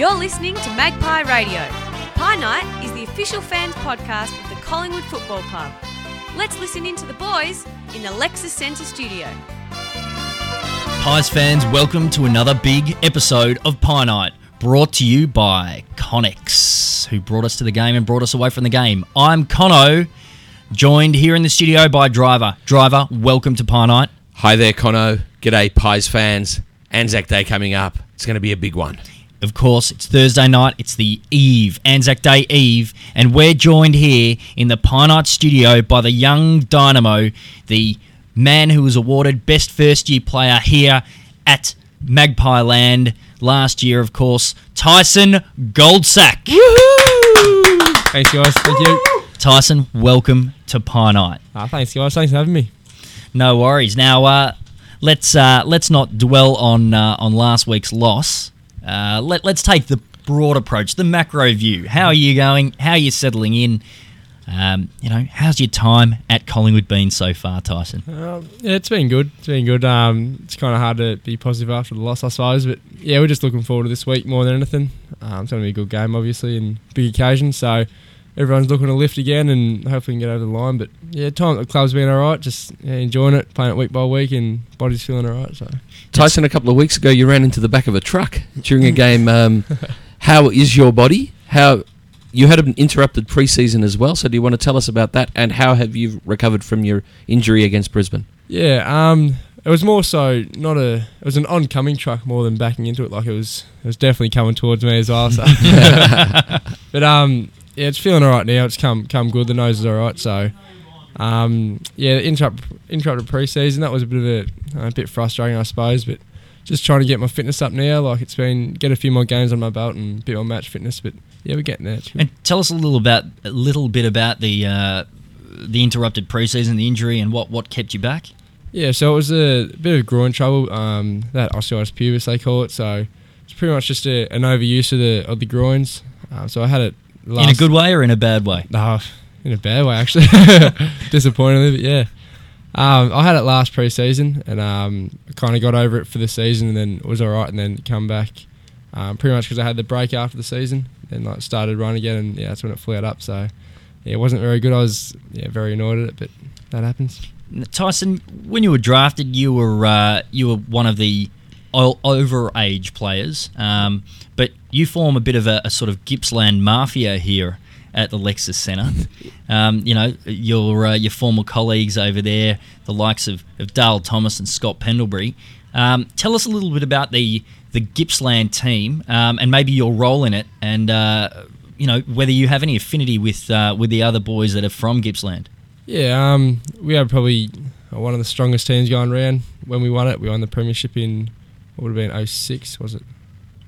You're listening to Magpie Radio. Pie Night is the official fans podcast of the Collingwood Football Club. Let's listen in to the boys in the Lexus Centre studio. Pies fans, welcome to another big episode of Pie Night, brought to you by Connex, who brought us to the game and brought us away from the game. I'm Conno, joined here in the studio by Driver. Driver, welcome to Pie Night. Hi there, Conno. G'day, Pies fans. Anzac Day coming up. It's going to be a big one. Of course, it's Thursday night. It's the Eve, Anzac Day Eve, and we're joined here in the Pie Night studio by the young dynamo, the man who was awarded Best First Year Player here at Magpie Land last year, of course, Tyson Goldsack. Thanks, guys. Thank you. Tyson, welcome to Pie Night. Uh, thanks, guys. Thanks for having me. No worries. Now, uh, let's uh, let's not dwell on uh, on last week's loss. Uh, let let's take the broad approach, the macro view. How are you going? How are you settling in? Um, you know, how's your time at Collingwood been so far, Tyson? Um, yeah, it's been good. It's been good. Um, it's kind of hard to be positive after the loss, I suppose. But yeah, we're just looking forward to this week more than anything. Um, it's going to be a good game, obviously, and big occasion. So everyone's looking to lift again and hopefully we can get over the line. But yeah, time at the club's been all right. Just yeah, enjoying it, playing it week by week, and body's feeling all right. So Tyson, a couple of weeks ago, you ran into the back of a truck during a game. Um, how is your body? How you had an interrupted preseason as well. So do you want to tell us about that and how have you recovered from your injury against Brisbane? yeah, um, it was more so not a. It was an oncoming truck more than backing into it. Like it was. It was definitely coming towards me as well. So. but um, yeah, it's feeling all right now. It's come come good. The nose is all right. So, um, yeah, interrupt, interrupted preseason. That was a bit of a, a bit frustrating, I suppose. But just trying to get my fitness up now. Like it's been get a few more games on my belt and a bit more match fitness. But yeah, we're getting there. And tell us a little about a little bit about the uh, the interrupted preseason, the injury, and what what kept you back. Yeah, so it was a bit of groin trouble. Um, that osteitis pubis they call it. So it's pretty much just a, an overuse of the of the groins. Um, so I had it last, in a good way or in a bad way? No, in a bad way actually. Disappointingly, but yeah. Um, I had it last pre-season and um, kind of got over it for the season and then it was all right and then come back um, pretty much because I had the break after the season then like started running again and yeah that's when it flared up so yeah it wasn't very good I was yeah very annoyed at it but that happens Tyson, when you were drafted, you were uh, you were one of the o- overage players, um, but you form a bit of a, a sort of Gippsland mafia here at the Lexus Centre. Um, you know your uh, your former colleagues over there, the likes of, of Dale Thomas and Scott Pendlebury. Um, tell us a little bit about the the Gippsland team um, and maybe your role in it, and uh, you know whether you have any affinity with uh, with the other boys that are from Gippsland. Yeah, um, we are probably one of the strongest teams going around when we won it. We won the premiership in what would have been 06, was it?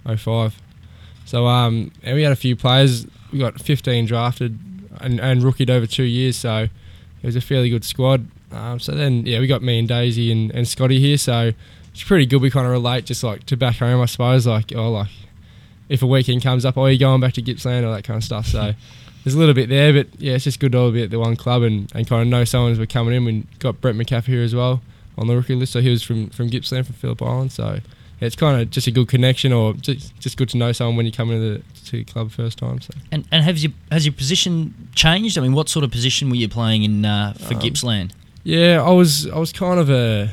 05. So um, and we had a few players. We got 15 drafted and, and rookied over two years, so it was a fairly good squad. Um, so then, yeah, we got me and Daisy and, and Scotty here, so it's pretty good. We kind of relate, just like to back home, I suppose. Like, oh, like if a weekend comes up, oh, you're going back to Gippsland, all that kind of stuff. So there's a little bit there, but yeah, it's just good to all be at the one club and, and kind of know someone as we're coming in. We got Brett McCaffrey here as well on the rookie list, so he was from from Gippsland, from Phillip Island. So it's kind of just a good connection, or just, just good to know someone when you come into the, to the club first time. So And and has your has your position changed? I mean, what sort of position were you playing in uh, for Um, Gippsland? yeah, I was I was kind of a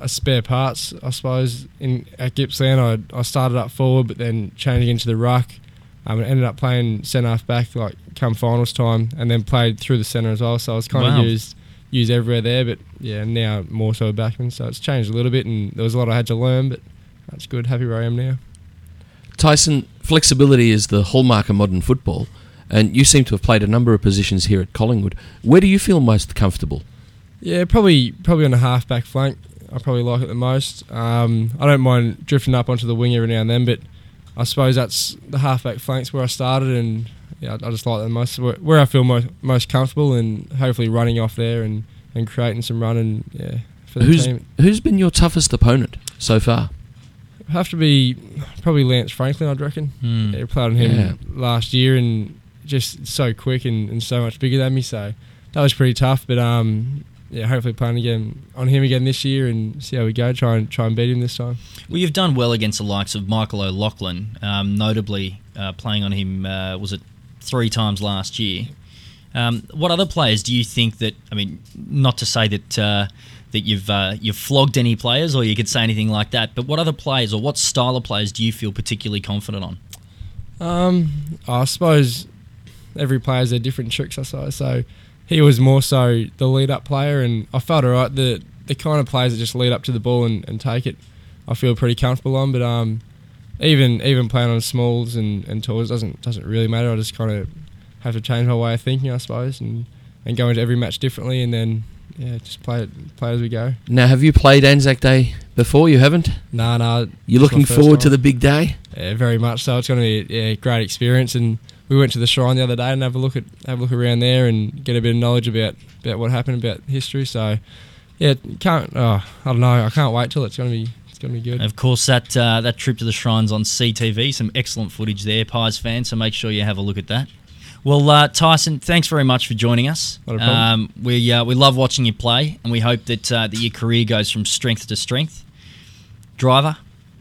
a spare parts, I suppose. In at Gippsland, I I started up forward, but then changing into the ruck. Um, and ended up playing centre half back like come finals time, and then played through the centre as well. So I was kind Wow. of used used everywhere there, but yeah, now more so a backman. So it's changed a little bit, and there was a lot I had to learn, but that's good. Happy where I am now. Tyson, flexibility is the hallmark of modern football, and you seem to have played a number of positions here at Collingwood. Where do you feel most comfortable? Yeah, probably probably on the half back flank. I probably like it the most. Um, I don't mind drifting up onto the wing every now and then, but I suppose that's the half back flanks where I started, and yeah, I I just like that the most. Where, where I feel most most comfortable, and hopefully running off there and, and creating some run and yeah for the Who's team. who's been your toughest opponent so far? Have to be probably Lance Franklin, I'd reckon. Hmm. Yeah, I played on him Yeah. last year and just so quick and, and so much bigger than me. So that was pretty tough. But um, yeah, hopefully playing again on him again this year and see how we go. Try and try and beat him this time. Well, you've done well against the likes of Michael O'Loughlin, um, notably uh, playing on him. Uh, was it three times last year? Um, what other players do you think that? I mean, not to say that uh, that you've uh, you've flogged any players, or you could say anything like that. But what other players, or what style of players, do you feel particularly confident on? Um, I suppose every player has their different tricks. I suppose so. He was more so the lead up player, and I felt alright. The the kind of players that just lead up to the ball and, and take it, I feel pretty comfortable on. But um, even even playing on smalls and, and tours doesn't doesn't really matter. I just kind of have to change my way of thinking, I suppose, and, and go into every match differently, and then yeah, just play it play as we go. Now, have you played Anzac Day before? You haven't. Nah, nah. You're looking forward to the big day. Yeah, very much so. It's going to be yeah, a great experience, and we went to the shrine the other day and have a look at have a look around there and get a bit of knowledge about about what happened about history. So yeah, can't oh, I don't know. I can't wait till it's going to be it's going to be good. And of course, that uh, that trip to the shrines on CTV, some excellent footage there, Pies fans. So make sure you have a look at that. Well, uh, Tyson, thanks very much for joining us. Not a. Um, we uh, we love watching you play, and we hope that uh, that your career goes from strength to strength. Driver,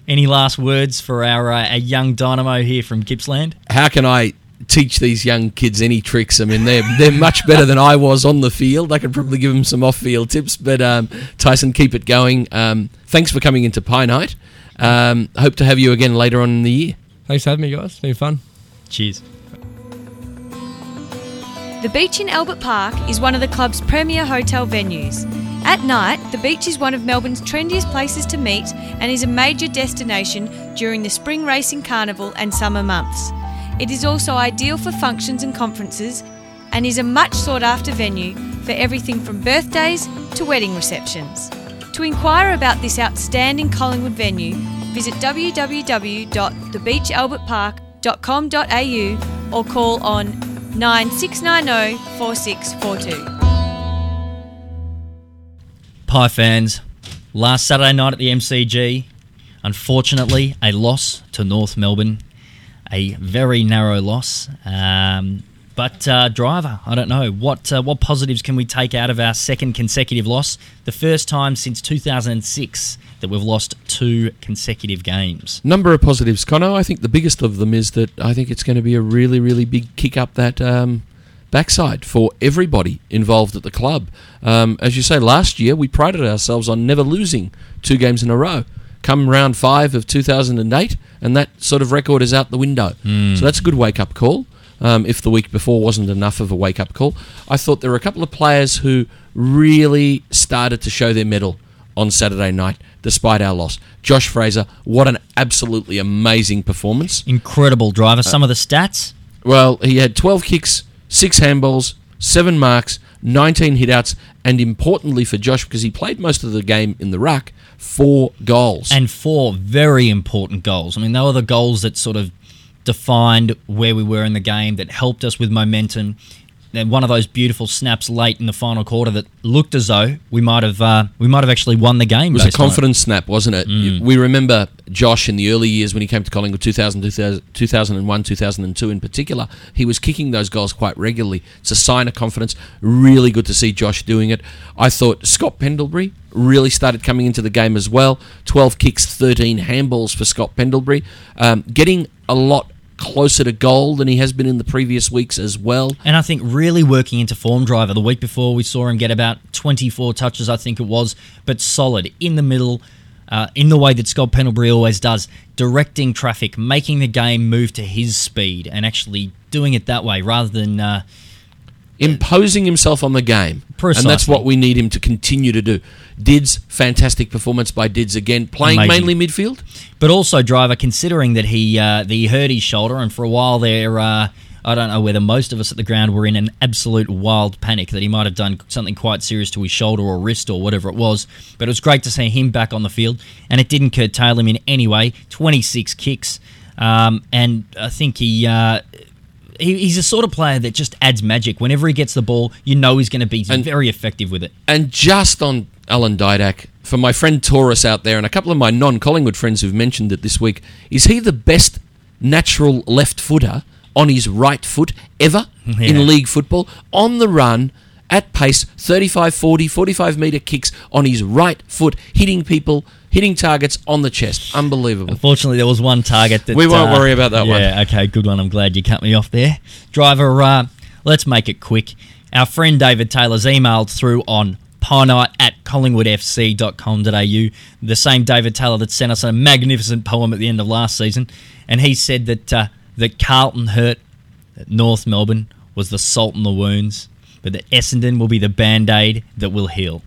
any last words for our uh, our young dynamo here from Gippsland? How can I teach these young kids any tricks? I mean, they're they're much better than I was on the field. I could probably give them some off-field tips. But um, Tyson, keep it going. Um, thanks for coming into Pie Night. Um, hope to have you again later on in the year. Thanks for having me, guys. It's been fun. Cheers. The beach in Albert Park is one of the club's premier hotel venues. At night, the beach is one of Melbourne's trendiest places to meet and is a major destination during the spring racing carnival and summer months. It is also ideal for functions and conferences and is a much sought after venue for everything from birthdays to wedding receptions. To inquire about this outstanding Collingwood venue, visit www.thebeachalbertpark.com.au or call on 9690 4642. Pie fans, last Saturday night at the MCG, unfortunately, a loss to North Melbourne, a very narrow loss. Um, but uh, driver, I don't know what uh, what positives can we take out of our second consecutive loss, the first time since 2006 that we've lost two consecutive games. Number of positives, Connor. I think the biggest of them is that I think it's going to be a really, really big kick up that um, backside for everybody involved at the club. Um, as you say, last year we prided ourselves on never losing two games in a row. Come round five of 2008, and that sort of record is out the window. So that's a good wake up call. Um, if the week before wasn't enough of a wake up call, I thought there were a couple of players who really started to show their mettle on Saturday night, despite our loss. Josh Fraser, what an absolutely amazing performance. Incredible driver. Some of the stats. Well, he had 12 kicks, 6 handballs, 7 marks, 19 hitouts, and importantly for Josh, because he played most of the game in the ruck, 4 goals. and four very important goals. I mean, they were the goals that sort of defined where we were in the game, that helped us with momentum. And one of those beautiful snaps late in the final quarter that looked as though we might have uh, we might have actually won the game. it was a confidence snap, wasn't it? We remember Josh in the early years when he came to Collingwood 2000, 2000 2001, 2002 in particular. He was kicking those goals quite regularly. It's a sign of confidence. Really good to see Josh doing it. I thought Scott Pendlebury really started coming into the game as well. 12 kicks, 13 handballs for Scott Pendlebury. Um, getting a lot closer to goal than he has been in the previous weeks as well. And I think really working into form driver. The week before, we saw him get about 24 touches, I think it was, but solid in the middle, uh, in the way that Scott Pendlebury always does, directing traffic, making the game move to his speed, and actually doing it that way rather than. Uh, imposing himself on the game. And that's what we need him to continue to do. Dids, fantastic performance by Dids again, playing Amazing. mainly midfield. But also, driver, considering that he uh, that he hurt his shoulder, and for a while there, uh, I don't know whether most of us at the ground were in an absolute wild panic that he might have done something quite serious to his shoulder or wrist or whatever it was. But it was great to see him back on the field, and it didn't curtail him in any way. Twenty six kicks, um, and I think he. Uh, he, he's a sort of player that just adds magic. Whenever he gets the ball, you know he's going to be And- very effective with it. And just on Alan Didak, for my friend Taurus out there, and a couple of my non Collingwood friends who've mentioned it this week, is he the best natural left footer on his right foot ever Yeah. in league football? On the run, at pace, 35, 40, 45 metre kicks on his right foot, hitting people hitting targets on the chest. Unbelievable. Unfortunately, there was one target that We won't uh, worry about that one. Yeah, okay, good one. I'm glad you cut me off there, driver. Uh, let's make it quick. Our friend David Taylor's emailed through on pienight at collingwoodfc.com.au. The same David Taylor that sent us a magnificent poem at the end of last season, and he said that uh, that Carlton hurt at North Melbourne was the salt in the wounds, but that Essendon will be the band aid that will heal.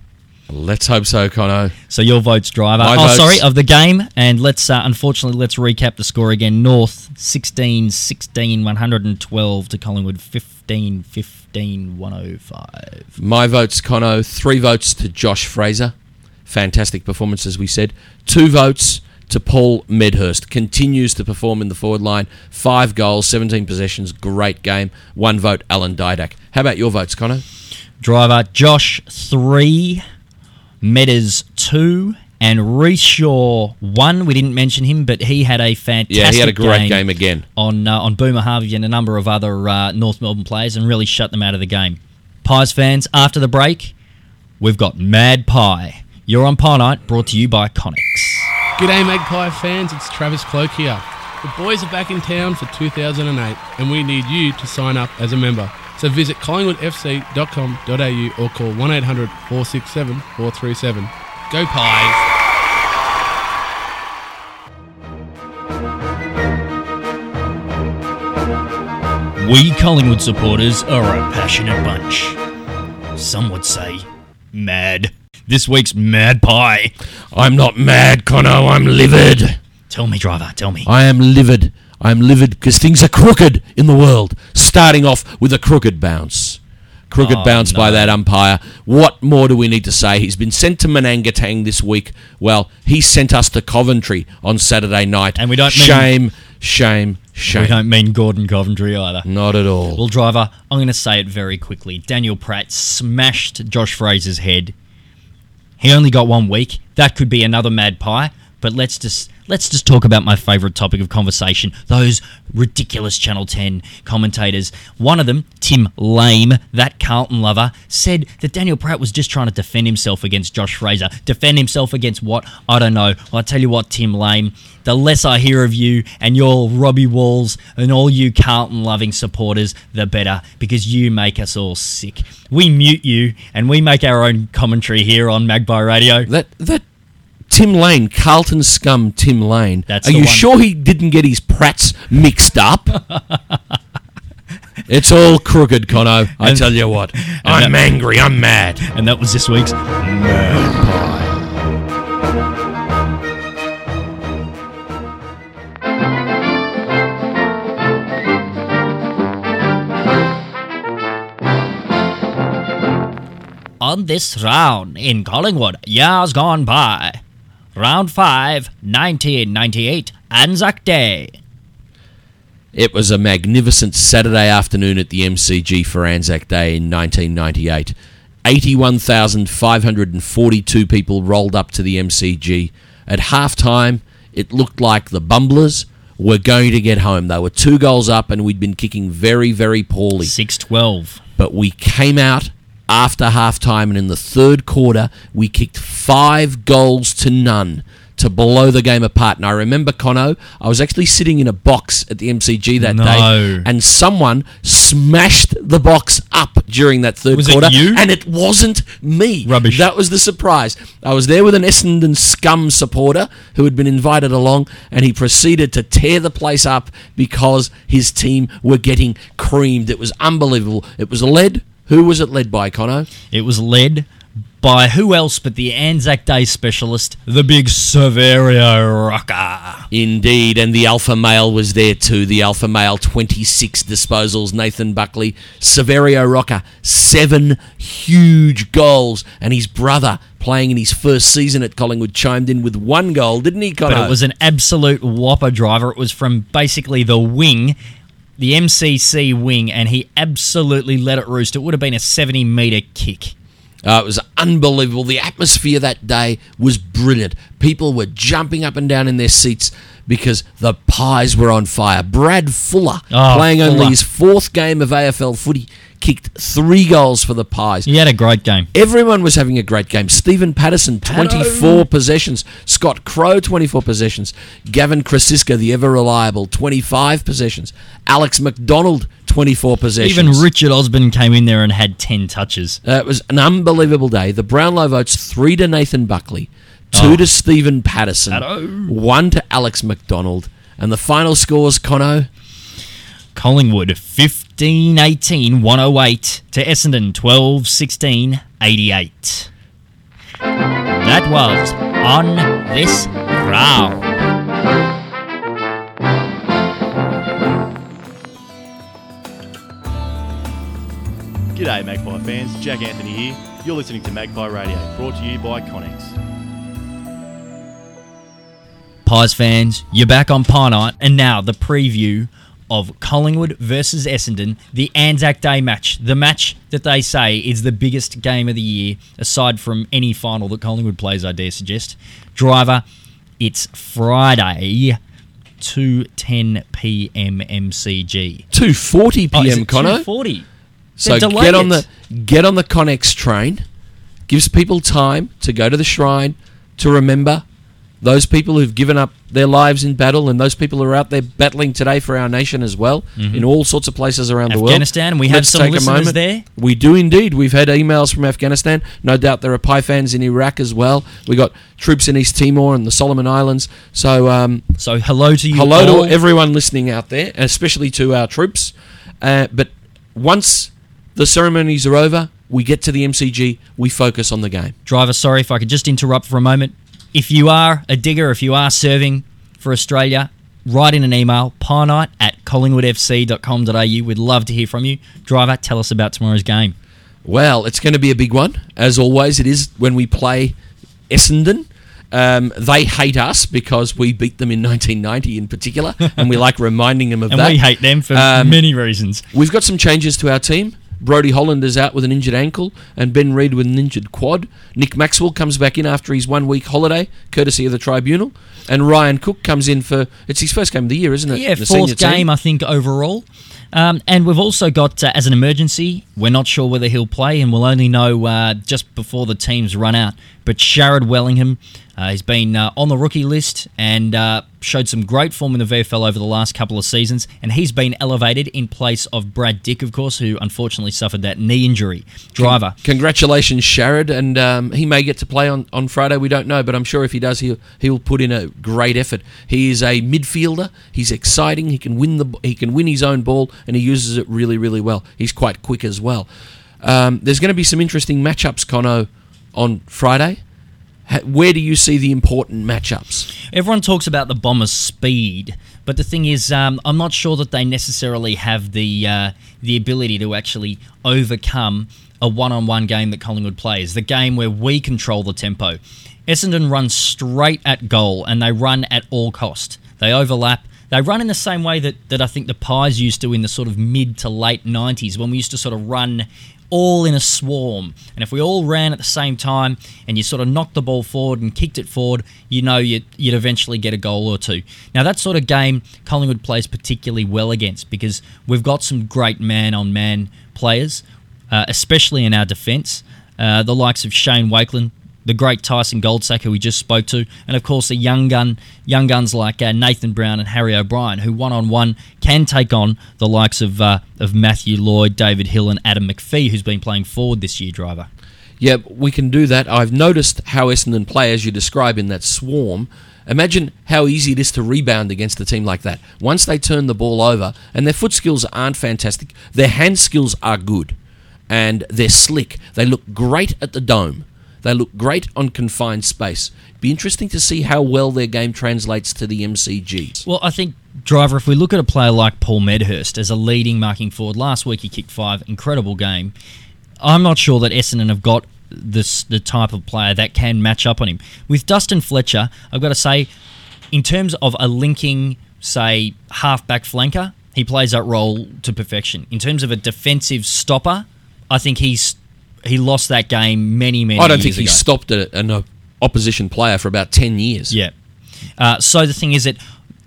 Let's hope so, Cono. So your votes, driver. My oh, votes- sorry, of the game. And let's uh, unfortunately let's recap the score again. North 16 16 112 to Collingwood 15 15 105. My votes, Cono. Three votes to Josh Fraser. Fantastic performance, as we said. Two votes to Paul Medhurst. Continues to perform in the forward line. Five goals, 17 possessions. Great game. One vote, Alan Didak. How about your votes, Cono? Driver Josh 3, Meadows 2, and Reece Shaw 1. We didn't mention him, but he had a fantastic Yeah, he had a great game, again. on uh, on Boomer Harvey and a number of other uh, North Melbourne players and really shut them out of the game. Pies fans, after the break, we've got Mad Pie. You're on Pie Night, brought to you by Connex. G'day Magpie fans, it's Travis Cloke here. The boys are back in town for 2008 and we need you to sign up as a member. So visit collingwoodfc.com.au or call 1800 467 437. Go Pies! We Collingwood supporters are a passionate bunch. Some would say mad. This week's Mad Pie. I'm not mad, Cono. I'm livid. Tell me, driver, tell me. I am livid. I am livid because things are crooked in the world. Starting off with a crooked bounce. Crooked Oh, bounce by that umpire. What more do we need to say? He's been sent to Manangatang this week. Well, he sent us to Coventry on Saturday night. And we don't mean- shame, shame, shame. We don't mean Gordon Coventry either. Not at all. Well, driver, I'm going to say it very quickly. Daniel Pratt smashed Josh Fraser's head. He only got one week. That could be another mad pie. But let's just let's just talk about my favourite topic of conversation: those ridiculous Channel Ten commentators. One of them, Tim Lane, that Carlton lover, said that Daniel Pratt was just trying to defend himself against Josh Fraser. Defend himself against what? I don't know. I tell you what, Tim Lane. The less I hear of you and your Robbie Walls and all you Carlton loving supporters, the better, because you make us all sick. We mute you and we make our own commentary here on Magpie Radio. That that Tim Lane, Carlton scum Tim Lane. That's Are you one. sure he didn't get his prats mixed up? it's all crooked, Cono. I And- tell you what. I'm that- angry. I'm mad. And that was this week's Mad Pie. On this round in Collingwood, years gone by. Round 5, 1998, Anzac Day. It was a magnificent Saturday afternoon at the MCG for Anzac Day in 1998. 81,542 people rolled up to the MCG. At halftime, it looked like the Bombers were going to get home. They were two goals up, and we'd been kicking very, very poorly. 612. but we came out after halftime and in the third quarter we kicked five goals to none to blow the game apart. And I remember Cono, I was actually sitting in a box at the MCG that No. day, and someone smashed the box up during that third Was it quarter, you? and it wasn't me. Rubbish. That was the surprise. I was there with an Essendon scum supporter who had been invited along, and he proceeded to tear the place up because his team were getting creamed. It was unbelievable. It was led. Who was it led by, Cono? It was led by who else but the Anzac Day specialist, the big Saverio Rocca. Indeed, and the alpha male was there too. The alpha male, 26 disposals, Nathan Buckley, Saverio Rocca, seven huge goals, and his brother, playing in his first season at Collingwood, chimed in with one goal, didn't he, Cono? But it was an absolute whopper driver. It was from basically the wing, the MCC wing, and he absolutely let it roost. It would have been a 70 metre kick. Uh, it was unbelievable. The atmosphere that day was brilliant. People were jumping up and down in their seats because the Pies were on fire. Brad Fuller, Oh, playing only his fourth game of AFL footy, kicked three goals for the Pies. He had a great game. Everyone was having a great game. Stephen Patterson, 24 possessions. Scott Crow, 24 possessions. Gavin Crosisca, the ever reliable, 25 possessions. Alex McDonald, 24 possessions. Even Richard Osborne came in there and had 10 touches. Uh, it was an unbelievable day. The Brownlow votes three to Nathan Buckley, two Oh. to Stephen Patterson, Hello. one to Alex McDonald. And the final scores, Cono, Collingwood 15 18 108 to Essendon 12 16 88. That was on this round. G'day Magpie fans, Jack Anthony here. You're listening to Magpie Radio, brought to you by Connex. Pies fans, you're back on Pie Night, and now the preview of Collingwood versus Essendon, the Anzac Day match. The match that they say is the biggest game of the year, aside from any final that Collingwood plays, I dare suggest. Driver, it's Friday, 2.10 p.m. MCG. 2.40 Oh, is p.m. it Cono. 2.40? So get on the get on the Connex train. Gives people time to go to the shrine to remember those people who've given up their lives in battle and those people who are out there battling today for our nation as well in all sorts of places around the world. Mm-hmm. Afghanistan, we have Let's some listeners there. We do indeed. We've had emails from Afghanistan. No doubt there are Pie fans in Iraq as well. We got troops in East Timor and the Solomon Islands. So um, So hello to you hello all. to everyone listening out there, especially to our troops. Uh, but once the ceremonies are over, we get to the MCG, we focus on the game. Driver, sorry if I could just interrupt for a moment. If you are a digger, if you are serving for Australia, write in an email, pienight at collingwoodfc.com.au. We'd love to hear from you. Driver, tell us about tomorrow's game. Well, it's going to be a big one. As always, it is when we play Essendon. Um, they hate us because we beat them in 1990 in particular, and we like reminding them of And that. we hate them for Um, many reasons. We've got some changes to our team. Brodie Holland is out with an injured ankle, and Ben Reid with an injured quad. Nick Maxwell comes back in after his one week holiday, courtesy of the tribunal. And Ryan Cook comes in for it's his first game of the year, isn't it? Yeah, The fourth team. game, I think, overall. Um, and we've also got, uh, as an emergency, we're not sure whether he'll play, and we'll only know uh, just before the teams run out. But Sharrod Wellingham, uh, he's been uh, on the rookie list and uh, showed some great form in the VFL over the last couple of seasons, and he's been elevated in place of Brad Dick, of course, who unfortunately suffered that knee injury. Driver. Congratulations, Sharrod, and um, he may get to play on, on Friday. We don't know, but I'm sure if he does, he'll he'll put in a great effort. He is a midfielder. He's exciting. He can win the he can win his own ball, and he uses it really really well. He's quite quick as well. Um, there's going to be some interesting matchups, Cono, on Friday. Where do you see the important matchups? Everyone talks about the Bombers' speed, but the thing is, um, I'm not sure that they necessarily have the uh, the ability to actually overcome a one-on-one game that Collingwood plays. The game where we control the tempo. Essendon run straight at goal, and they run at all cost. They overlap. They run in the same way that, that I think the Pies used to in the sort of mid to late 90s when we used to sort of run all in a swarm. And if we all ran at the same time and you sort of knocked the ball forward and kicked it forward, you know you'd, you'd eventually get a goal or two. Now, that sort of game Collingwood plays particularly well against because we've got some great man on man players, uh, especially in our defence. Uh, the likes of Shane Wakelin, the great Tyson Goldsack, who we just spoke to, and of course the young gun, young guns like uh, Nathan Brown and Harry O'Brien, who one on one can take on the likes of uh, of Matthew Lloyd, David Hill, and Adam McPhee, who's been playing forward this year. Driver. Yeah, we can do that. I've noticed how Essendon play as you describe in that swarm. Imagine how easy it is to rebound against a team like that. Once they turn the ball over, and their foot skills aren't fantastic, their hand skills are good, and they're slick. They look great at the dome. They look great on confined space. Be interesting to see how well their game translates to the MCG. Well, I think driver. If we look at a player like Paul Medhurst as a leading marking forward, last week he kicked five, incredible game. I'm not sure that Essendon have got this the type of player that can match up on him. With Dustin Fletcher, I've got to say, in terms of a linking, say, half-back flanker, he plays that role to perfection. In terms of a defensive stopper, I think he's he lost that game many many. Times. I don't think he ago. stopped a, an opposition player for about 10 years. Yeah. Uh, so the thing is that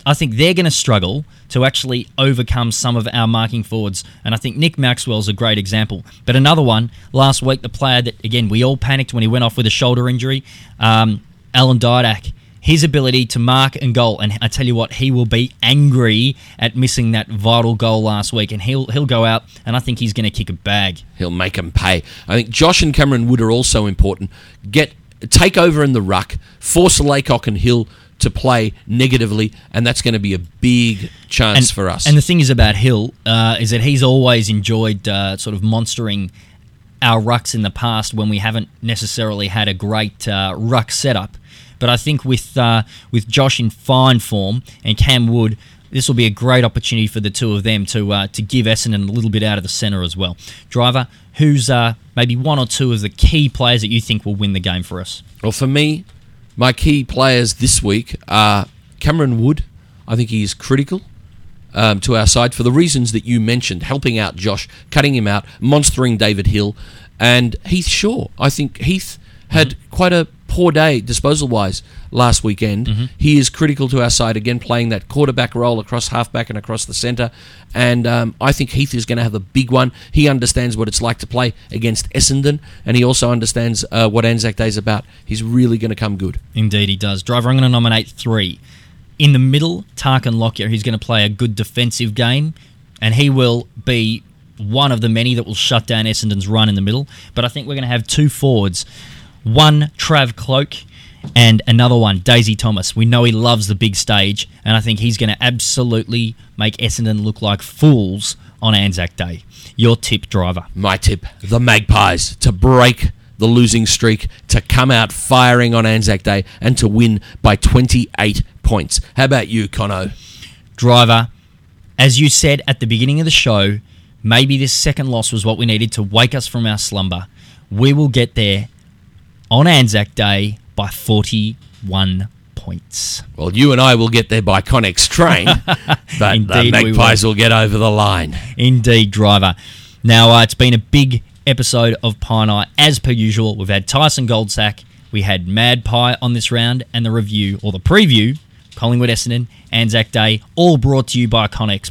I think they're going to struggle to actually overcome some of our marking forwards, and I think Nick Maxwell's a great example. But another one last week, the player that again we all panicked when he went off with a shoulder injury, um, Alan Didak. His ability to mark and goal, and I tell you what, he will be angry at missing that vital goal last week, and he'll he'll go out, and I think he's going to kick a bag. He'll make him pay. I think Josh and Cameron Wood are also important. Get take over in the ruck, force Laycock and Hill to play negatively, and that's going to be a big chance and, for us. And the thing is about Hill uh, is that he's always enjoyed uh, sort of monstering our rucks in the past when we haven't necessarily had a great uh, ruck setup. But I think with uh, with Josh in fine form and Cam Wood, this will be a great opportunity for the two of them to uh, to give Essendon a little bit out of the centre as well. Driver, who's uh, maybe one or two of the key players that you think will win the game for us? Well, for me, my key players this week are Cameron Wood. I think he is critical um, to our side for the reasons that you mentioned, helping out Josh, cutting him out, monstering David Hill, and Heath Shaw. I think Heath had quite a poor day disposal wise last weekend. He is critical to our side again, playing that quarterback role across halfback and across the centre. And um, I think Heath is going to have a big one. He understands what it's like to play against Essendon, and he also understands uh, what Anzac Day is about. He's really going to come good. Indeed, he does. Driver, I'm going to nominate three. In the middle, Tarkyn Lockyer, he's going to play a good defensive game, and he will be one of the many that will shut down Essendon's run in the middle. But I think we're going to have two forwards one, Trav Cloke, and another one, Daisy Thomas. We know he loves the big stage, and I think he's going to absolutely make Essendon look like fools on Anzac Day. Your tip, driver. My tip the Magpies to break the losing streak, to come out firing on Anzac Day, and to win by 28 points. How about you, Cono? driver, as you said at the beginning of the show, maybe this second loss was what we needed to wake us from our slumber. We will get there on Anzac Day by 41 points. Well, you and I will get there by Connex train, but the Indeed we Magpies will. get over the line. Indeed, driver. Now, uh, it's been a big episode of Pie Night. As per usual, we've had Tyson Goldsack, we had Mad Pie on this round, and the review, or the preview, Collingwood Essendon, Anzac Day, all brought to you by Connex.